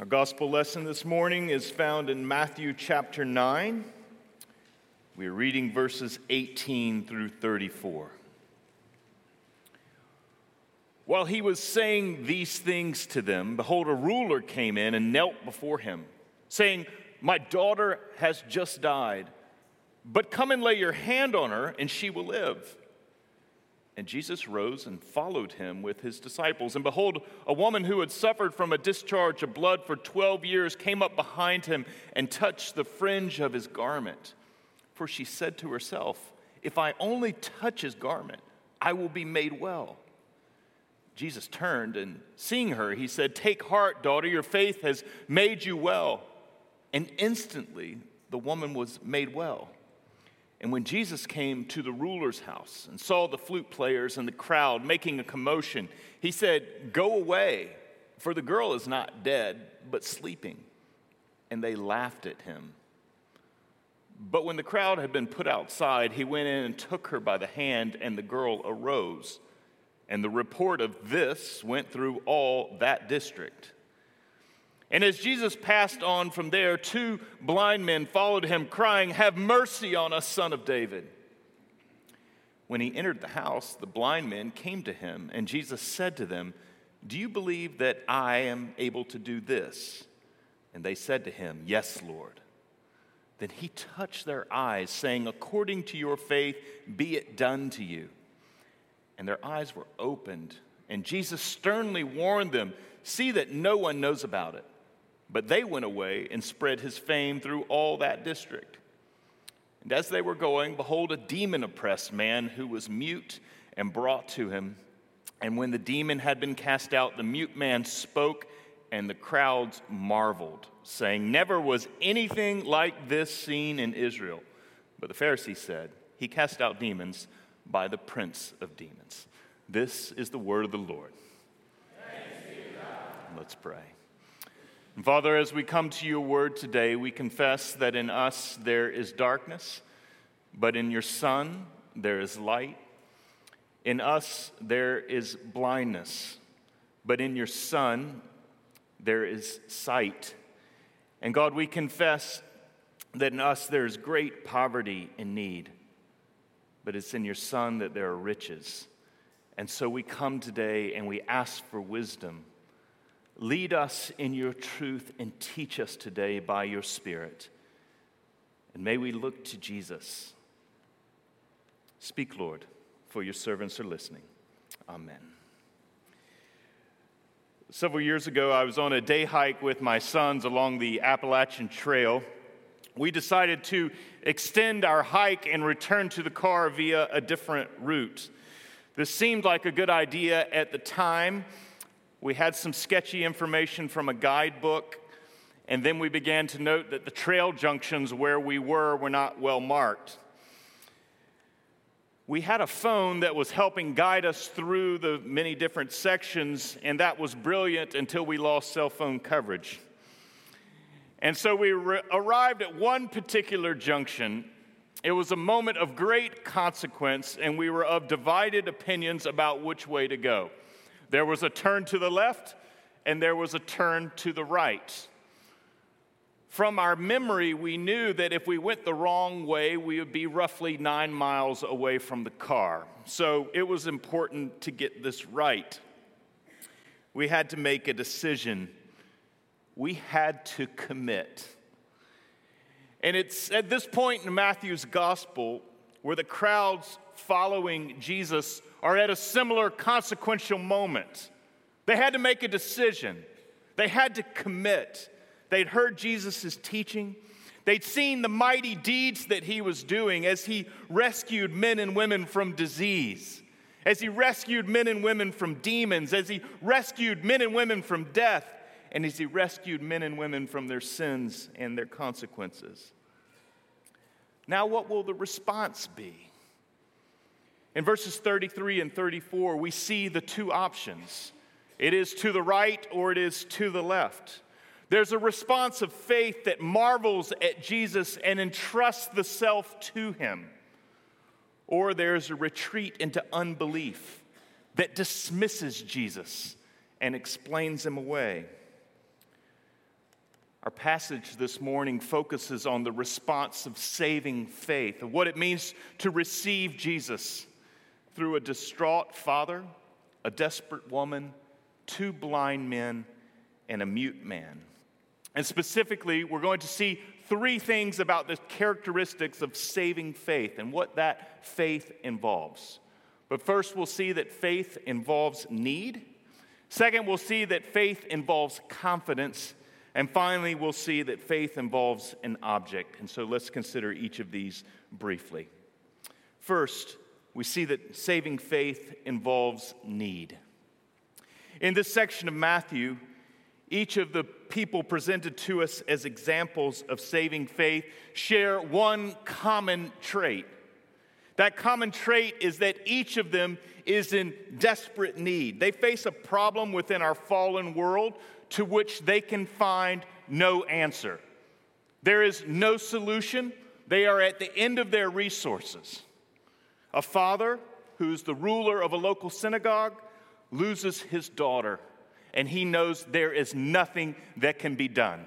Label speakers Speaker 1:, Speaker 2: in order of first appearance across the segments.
Speaker 1: Our gospel lesson this morning is found in Matthew chapter 9. We're reading verses 18 through 34. While he was saying these things to them, behold, a ruler came in and knelt before him, saying, My daughter has just died, but come and lay your hand on her, and she will live. And Jesus rose and followed him with his disciples. And behold, a woman who had suffered from a discharge of blood for 12 years came up behind him and touched the fringe of his garment. For she said to herself, If I only touch his garment, I will be made well. Jesus turned and seeing her, he said, Take heart, daughter, your faith has made you well. And instantly the woman was made well. And when Jesus came to the ruler's house and saw the flute players and the crowd making a commotion, he said, Go away, for the girl is not dead, but sleeping. And they laughed at him. But when the crowd had been put outside, he went in and took her by the hand, and the girl arose. And the report of this went through all that district. And as Jesus passed on from there, two blind men followed him, crying, Have mercy on us, son of David. When he entered the house, the blind men came to him, and Jesus said to them, Do you believe that I am able to do this? And they said to him, Yes, Lord. Then he touched their eyes, saying, According to your faith, be it done to you. And their eyes were opened, and Jesus sternly warned them, See that no one knows about it. But they went away and spread his fame through all that district. And as they were going, behold, a demon oppressed man who was mute and brought to him. And when the demon had been cast out, the mute man spoke, and the crowds marveled, saying, Never was anything like this seen in Israel. But the Pharisees said, He cast out demons by the prince of demons. This is the word of the Lord. Let's pray. Father, as we come to your word today, we confess that in us there is darkness, but in your Son there is light. In us there is blindness, but in your Son there is sight. And God, we confess that in us there is great poverty and need, but it's in your Son that there are riches. And so we come today and we ask for wisdom Lead us in your truth and teach us today by your Spirit. And may we look to Jesus. Speak, Lord, for your servants are listening. Amen. Several years ago, I was on a day hike with my sons along the Appalachian Trail. We decided to extend our hike and return to the car via a different route. This seemed like a good idea at the time we had some sketchy information from a guidebook, and then we began to note that the trail junctions where we were were not well marked. We had a phone that was helping guide us through the many different sections, and that was brilliant until we lost cell phone coverage. And so we re- arrived at one particular junction. It was a moment of great consequence, and we were of divided opinions about which way to go. There was a turn to the left and there was a turn to the right. From our memory, we knew that if we went the wrong way, we would be roughly nine miles away from the car. So it was important to get this right. We had to make a decision. We had to commit. And it's at this point in Matthew's gospel where the crowds following Jesus are at a similar consequential moment. They had to make a decision, they had to commit. They'd heard Jesus' teaching. They'd seen the mighty deeds that he was doing as he rescued men and women from disease, as he rescued men and women from demons, as he rescued men and women from death, and as he rescued men and women from their sins and their consequences. Now, what will the response be? In verses 33 and 34, we see the two options it is to the right or it is to the left. There's a response of faith that marvels at Jesus and entrusts the self to him. Or there's a retreat into unbelief that dismisses Jesus and explains him away. Our passage this morning focuses on the response of saving faith, of what it means to receive Jesus through a distraught father, a desperate woman, two blind men, and a mute man. And specifically, we're going to see three things about the characteristics of saving faith and what that faith involves. But first, we'll see that faith involves need. Second, we'll see that faith involves confidence. And finally, we'll see that faith involves an object. And so let's consider each of these briefly. First, we see that saving faith involves need. In this section of Matthew, each of the people presented to us as examples of saving faith share one common trait. That common trait is that each of them is in desperate need. They face a problem within our fallen world to which they can find no answer. There is no solution. They are at the end of their resources. A father who's the ruler of a local synagogue loses his daughter and he knows there is nothing that can be done.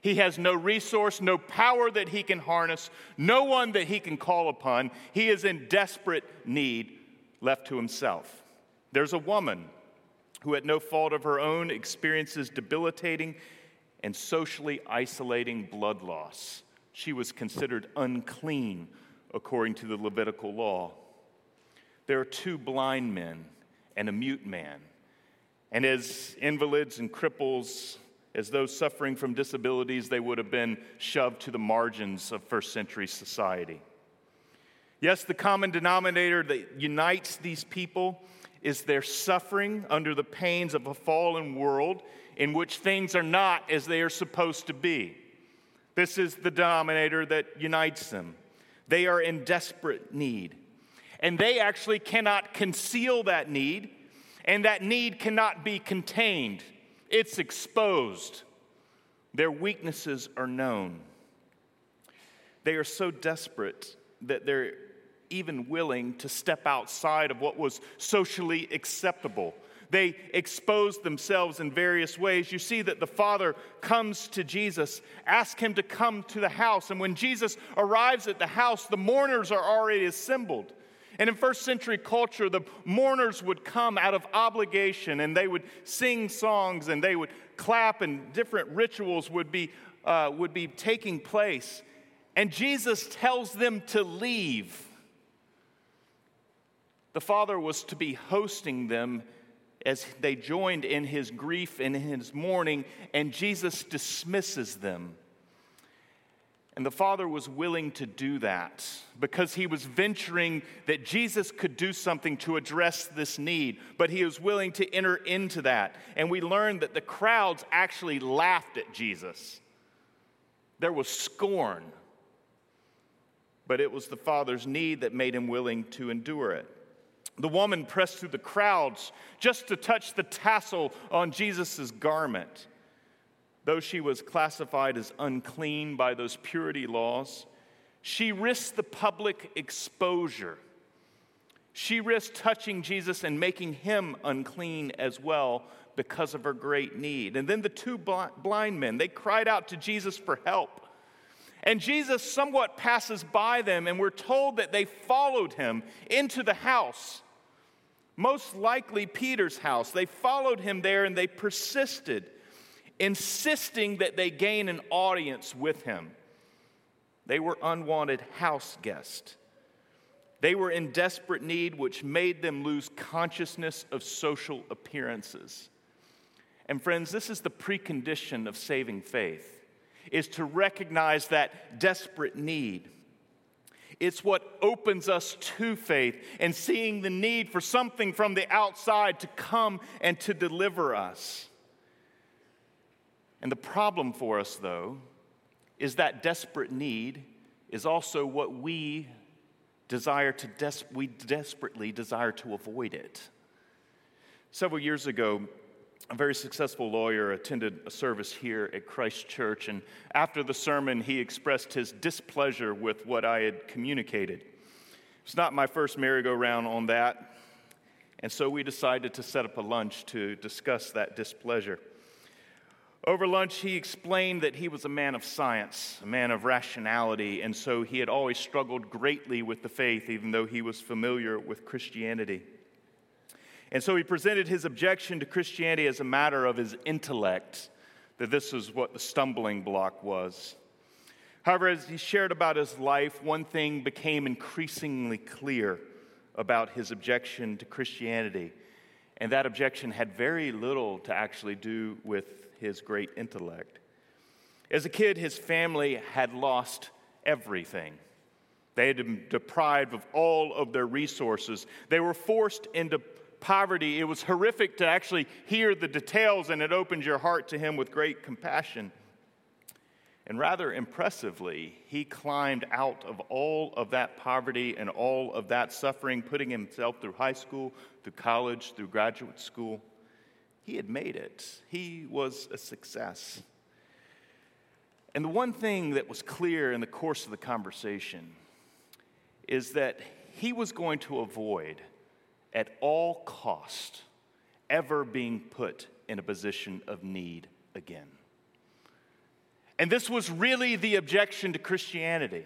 Speaker 1: He has no resource, no power that he can harness, no one that he can call upon. He is in desperate need, left to himself. There's a woman who, at no fault of her own, experiences debilitating and socially isolating blood loss. She was considered unclean according to the Levitical law. There are two blind men and a mute man. And as invalids and cripples, as those suffering from disabilities, they would have been shoved to the margins of first century society. Yes, the common denominator that unites these people is their suffering under the pains of a fallen world in which things are not as they are supposed to be. This is the denominator that unites them. They are in desperate need. And they actually cannot conceal that need and that need cannot be contained, it's exposed. Their weaknesses are known. They are so desperate that they're even willing to step outside of what was socially acceptable. They expose themselves in various ways. You see that the father comes to Jesus, asks him to come to the house, and when Jesus arrives at the house, the mourners are already assembled. And in first century culture, the mourners would come out of obligation and they would sing songs and they would clap, and different rituals would be, uh, would be taking place. And Jesus tells them to leave. The Father was to be hosting them as they joined in his grief and in his mourning, and Jesus dismisses them. And the Father was willing to do that because he was venturing that Jesus could do something to address this need, but he was willing to enter into that. And we learned that the crowds actually laughed at Jesus. There was scorn, but it was the Father's need that made him willing to endure it. The woman pressed through the crowds just to touch the tassel on Jesus' garment. Though she was classified as unclean by those purity laws, she risked the public exposure. She risked touching Jesus and making him unclean as well because of her great need. And then the two blind men, they cried out to Jesus for help. And Jesus somewhat passes by them, and we're told that they followed him into the house, most likely Peter's house. They followed him there and they persisted insisting that they gain an audience with him. They were unwanted house guests. They were in desperate need, which made them lose consciousness of social appearances. And friends, this is the precondition of saving faith is to recognize that desperate need. It's what opens us to faith and seeing the need for something from the outside to come and to deliver us. And the problem for us, though, is that desperate need is also what we desire to des- we desperately desire to avoid it. Several years ago, a very successful lawyer attended a service here at Christ Church, and after the sermon, he expressed his displeasure with what I had communicated. It's not my first merry-go-round on that, and so we decided to set up a lunch to discuss that displeasure. Over lunch, he explained that he was a man of science, a man of rationality, and so he had always struggled greatly with the faith, even though he was familiar with Christianity. And so he presented his objection to Christianity as a matter of his intellect, that this was what the stumbling block was. However, as he shared about his life, one thing became increasingly clear about his objection to Christianity. And that objection had very little to actually do with his great intellect. As a kid, his family had lost everything. They had been deprived of all of their resources. They were forced into poverty. It was horrific to actually hear the details, and it opened your heart to him with great compassion. And rather impressively, he climbed out of all of that poverty and all of that suffering, putting himself through high school, through college, through graduate school. He had made it, he was a success. And the one thing that was clear in the course of the conversation is that he was going to avoid, at all cost, ever being put in a position of need again. And this was really the objection to Christianity.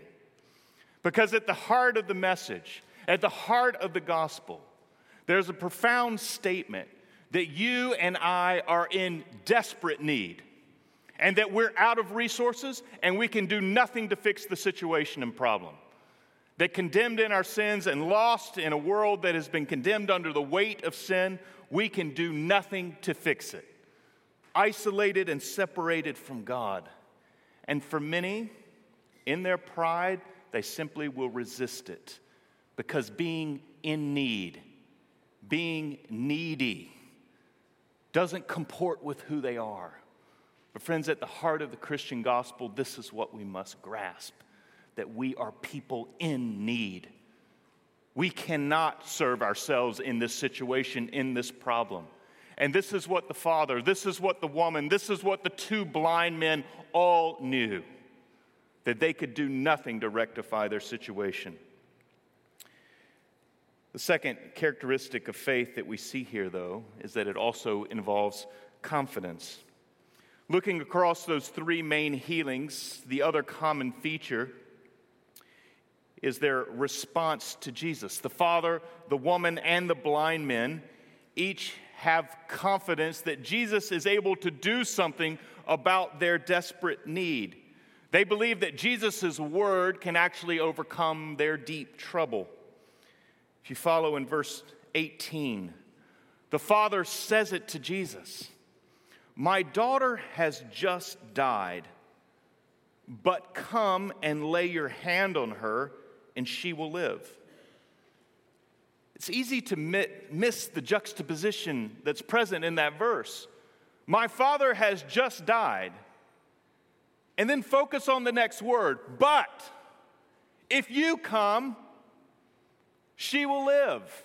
Speaker 1: Because at the heart of the message, at the heart of the gospel, there's a profound statement that you and I are in desperate need, and that we're out of resources and we can do nothing to fix the situation and problem. That condemned in our sins and lost in a world that has been condemned under the weight of sin, we can do nothing to fix it. Isolated and separated from God. And for many, in their pride, they simply will resist it because being in need, being needy, doesn't comport with who they are. But, friends, at the heart of the Christian gospel, this is what we must grasp that we are people in need. We cannot serve ourselves in this situation, in this problem. And this is what the father, this is what the woman, this is what the two blind men all knew that they could do nothing to rectify their situation. The second characteristic of faith that we see here, though, is that it also involves confidence. Looking across those three main healings, the other common feature is their response to Jesus. The father, the woman, and the blind men each have confidence that Jesus is able to do something about their desperate need. They believe that Jesus' word can actually overcome their deep trouble. If you follow in verse 18, the father says it to Jesus My daughter has just died, but come and lay your hand on her, and she will live. It's easy to miss the juxtaposition that's present in that verse. My father has just died. And then focus on the next word. But if you come, she will live.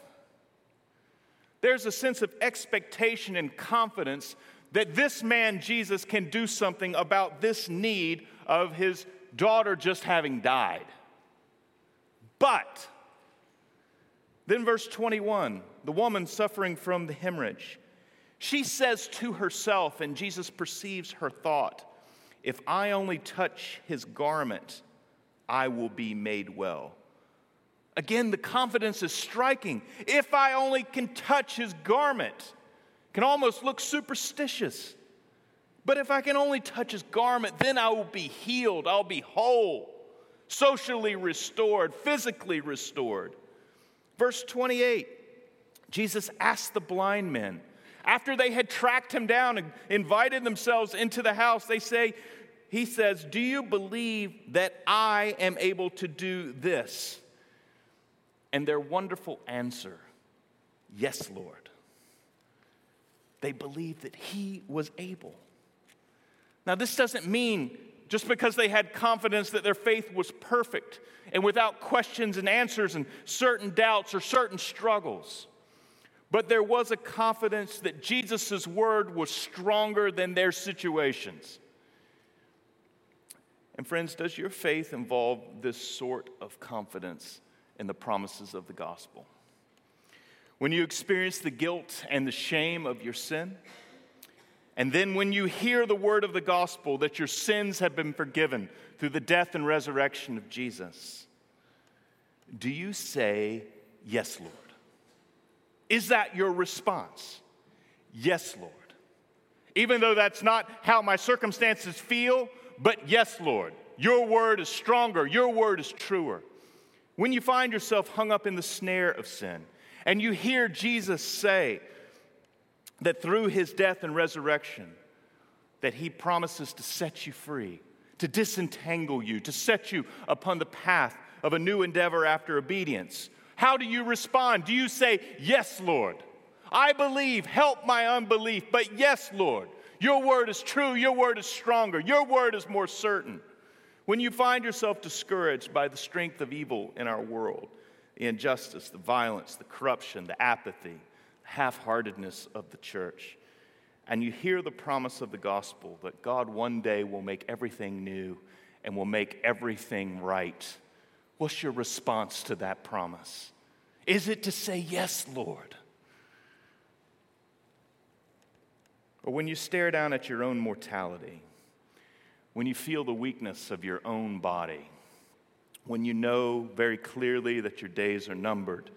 Speaker 1: There's a sense of expectation and confidence that this man, Jesus, can do something about this need of his daughter just having died. But then, verse 21 the woman suffering from the hemorrhage. She says to herself, and Jesus perceives her thought if I only touch his garment, I will be made well. Again, the confidence is striking. If I only can touch his garment, can almost look superstitious. But if I can only touch his garment, then I will be healed. I'll be whole, socially restored, physically restored. Verse 28, Jesus asked the blind men, after they had tracked him down and invited themselves into the house, they say, He says, Do you believe that I am able to do this? And their wonderful answer, Yes, Lord. They believed that He was able. Now, this doesn't mean just because they had confidence that their faith was perfect and without questions and answers and certain doubts or certain struggles. But there was a confidence that Jesus' word was stronger than their situations. And, friends, does your faith involve this sort of confidence in the promises of the gospel? When you experience the guilt and the shame of your sin, And then when you hear the word of the gospel that your sins have been forgiven through the death and resurrection of Jesus, do you say, Yes, Lord? Is that your response? Yes, Lord. Even though that's not how my circumstances feel, but yes, Lord. Your word is stronger, your word is truer. When you find yourself hung up in the snare of sin and you hear Jesus say that through his death and resurrection that he promises to set you free, to disentangle you, to set you upon the path of a new endeavor after obedience. How do you respond? Do you say, "Yes, Lord. I believe, help my unbelief, but yes, Lord. Your word is true, your word is stronger, your word is more certain." When you find yourself discouraged by the strength of evil in our world, the injustice, the violence, the corruption, the apathy, half heartedness of the church, and you hear the promise of the gospel that God one day will make everything new and will make everything right, what's your response to that promise? Is it to say, Yes, Lord? Or when you stare down at your own mortality, when you feel the weakness of your own body, when you know very clearly that your days are numbered,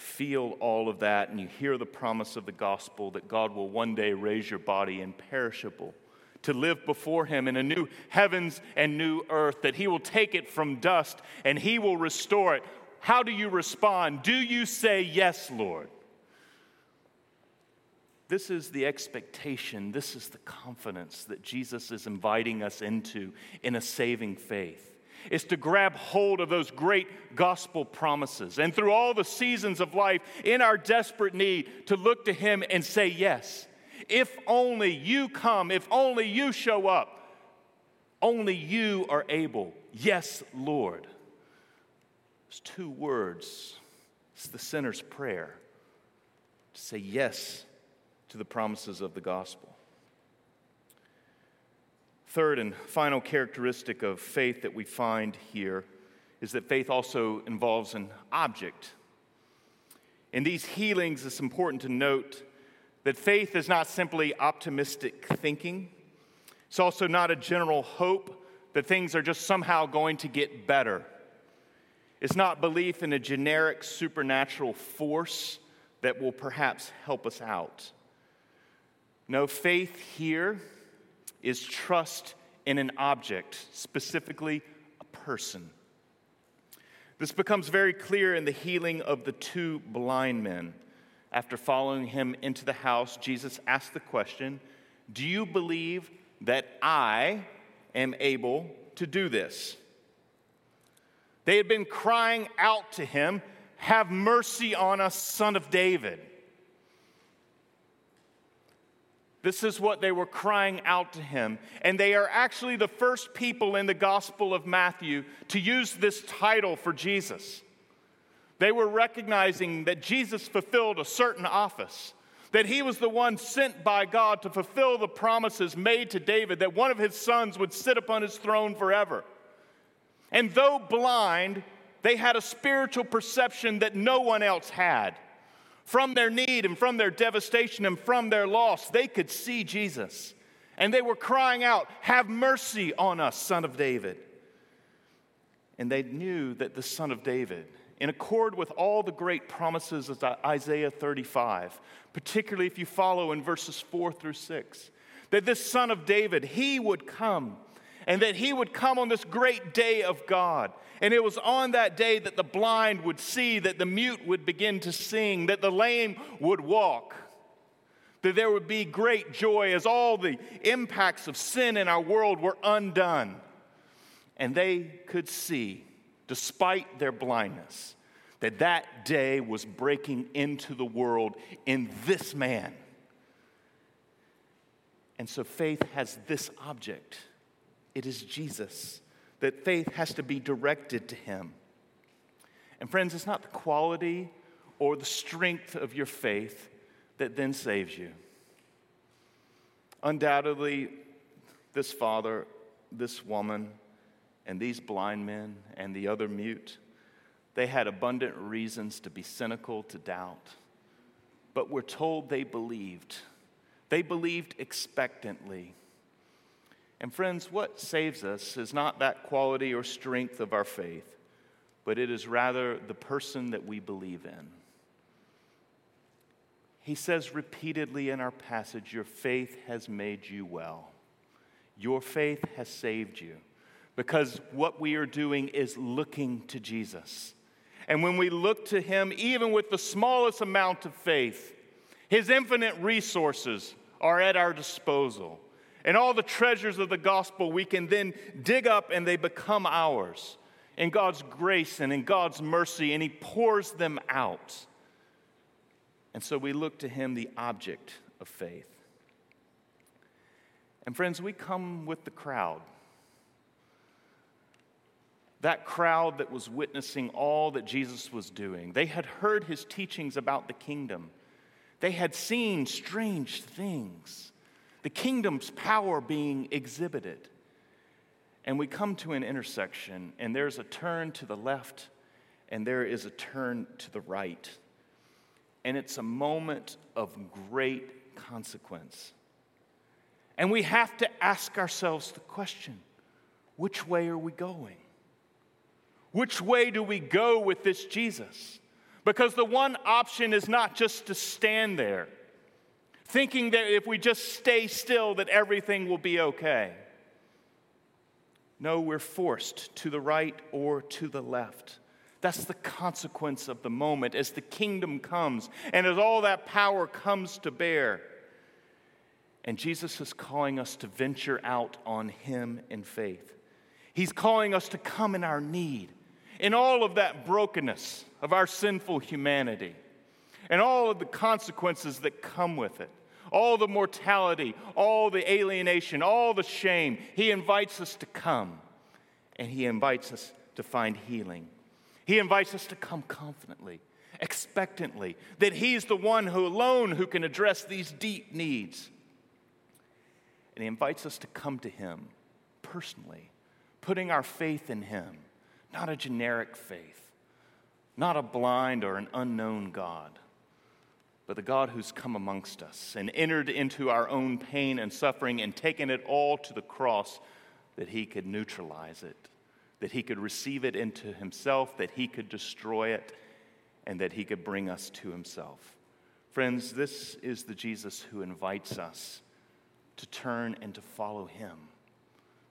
Speaker 1: feel all of that and you hear the promise of the gospel that God will one day raise your body imperishable to live before Him in a new heavens and new earth, that He will take it from dust and He will restore it. How do you respond? Do you say, Yes, Lord? This is the expectation, this is the confidence that Jesus is inviting us into in a saving faith. Is to grab hold of those great gospel promises and through all the seasons of life, in our desperate need, to look to Him and say, Yes, if only you come, if only you show up, only you are able. Yes, Lord. It's two words. It's the sinner's prayer to say yes to the promises of the gospel. Third and final characteristic of faith that we find here is that faith also involves an object. In these healings, it's important to note that faith is not simply optimistic thinking, it's also not a general hope that things are just somehow going to get better. It's not belief in a generic supernatural force that will perhaps help us out. No, faith here is trust in an object, specifically a person. This becomes very clear in the healing of the two blind men. After following him into the house, Jesus asked the question Do you believe that I am able to do this? They had been crying out to him, Have mercy on us, son of David. This is what they were crying out to him. And they are actually the first people in the Gospel of Matthew to use this title for Jesus. They were recognizing that Jesus fulfilled a certain office, that he was the one sent by God to fulfill the promises made to David, that one of his sons would sit upon his throne forever. And though blind, they had a spiritual perception that no one else had. From their need and from their devastation and from their loss, they could see Jesus. And they were crying out, Have mercy on us, son of David. And they knew that the son of David, in accord with all the great promises of Isaiah 35, particularly if you follow in verses 4 through 6, that this son of David, he would come and that he would come on this great day of God. And it was on that day that the blind would see, that the mute would begin to sing, that the lame would walk, that there would be great joy as all the impacts of sin in our world were undone. And they could see, despite their blindness, that that day was breaking into the world in this man. And so faith has this object it is Jesus, that faith has to be directed to him. And friends, it's not the quality or the strength of your faith that then saves you. Undoubtedly, this father, this woman, and these blind men and the other mute, they had abundant reasons to be cynical, to doubt. But we're told they believed They believed expectantly. And friends, what saves us is not that quality or strength of our faith, but it is rather the person that we believe in. He says repeatedly in our passage, Your faith has made you well. Your faith has saved you. Because what we are doing is looking to Jesus. And when we look to Him, even with the smallest amount of faith, His infinite resources are at our disposal. And all the treasures of the gospel we can then dig up and they become ours in God's grace and in God's mercy, and He pours them out. And so we look to Him, the object of faith. And friends, we come with the crowd. That crowd that was witnessing all that Jesus was doing. They had heard his teachings about the kingdom. They had seen strange things, the kingdom's power being exhibited. And we come to an intersection, and there's a turn to the left, and there is a turn to the right. And it's a moment of great consequence. And we have to ask ourselves the question which way are we going? Which way do we go with this Jesus? Because the one option is not just to stand there, thinking that if we just stay still, that everything will be okay. No, we're forced to the right or to the left. That's the consequence of the moment as the kingdom comes and as all that power comes to bear. And Jesus is calling us to venture out on Him in faith. He's calling us to come in our need in all of that brokenness of our sinful humanity and all of the consequences that come with it, all the mortality, all the alienation, all the shame, he invites us to come and he invites us to find healing. He invites us to come confidently, expectantly, that he's the one who alone who can address these deep needs. And he invites us to come to him personally, putting our faith in him not a generic faith, not a blind or an unknown God, but the God who's come amongst us and entered into our own pain and suffering and taken it all to the cross that he could neutralize it, that he could receive it into himself, that he could destroy it, and that he could bring us to himself. Friends, this is the Jesus who invites us to turn and to follow him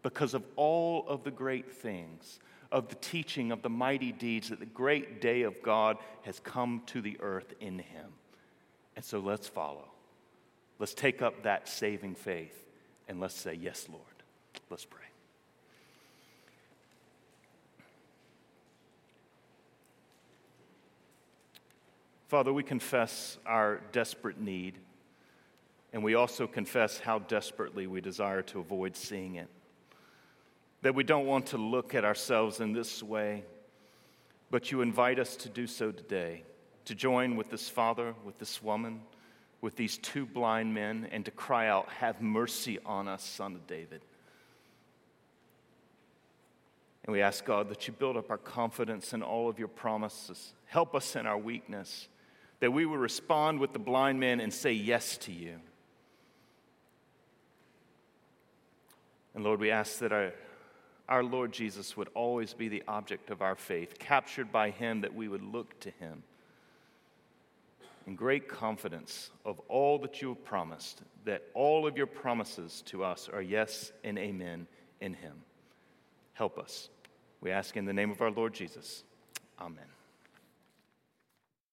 Speaker 1: because of all of the great things of the teaching of the mighty deeds that the great day of God has come to the earth in him. And so let's follow. Let's take up that saving faith and let's say, Yes, Lord. Let's pray. Father, we confess our desperate need, and we also confess how desperately we desire to avoid seeing it that we don't want to look at ourselves in this way, but you invite us to do so today, to join with this father, with this woman, with these two blind men, and to cry out, Have mercy on us, son of David. And we ask God that you build up our confidence in all of your promises. Help us in our weakness, that we will respond with the blind men and say yes to you. And Lord, we ask that our our Lord Jesus would always be the object of our faith, captured by Him, that we would look to Him in great confidence of all that you have promised, that all of your promises to us are yes and amen in Him. Help us. We ask in the name of our Lord Jesus. Amen.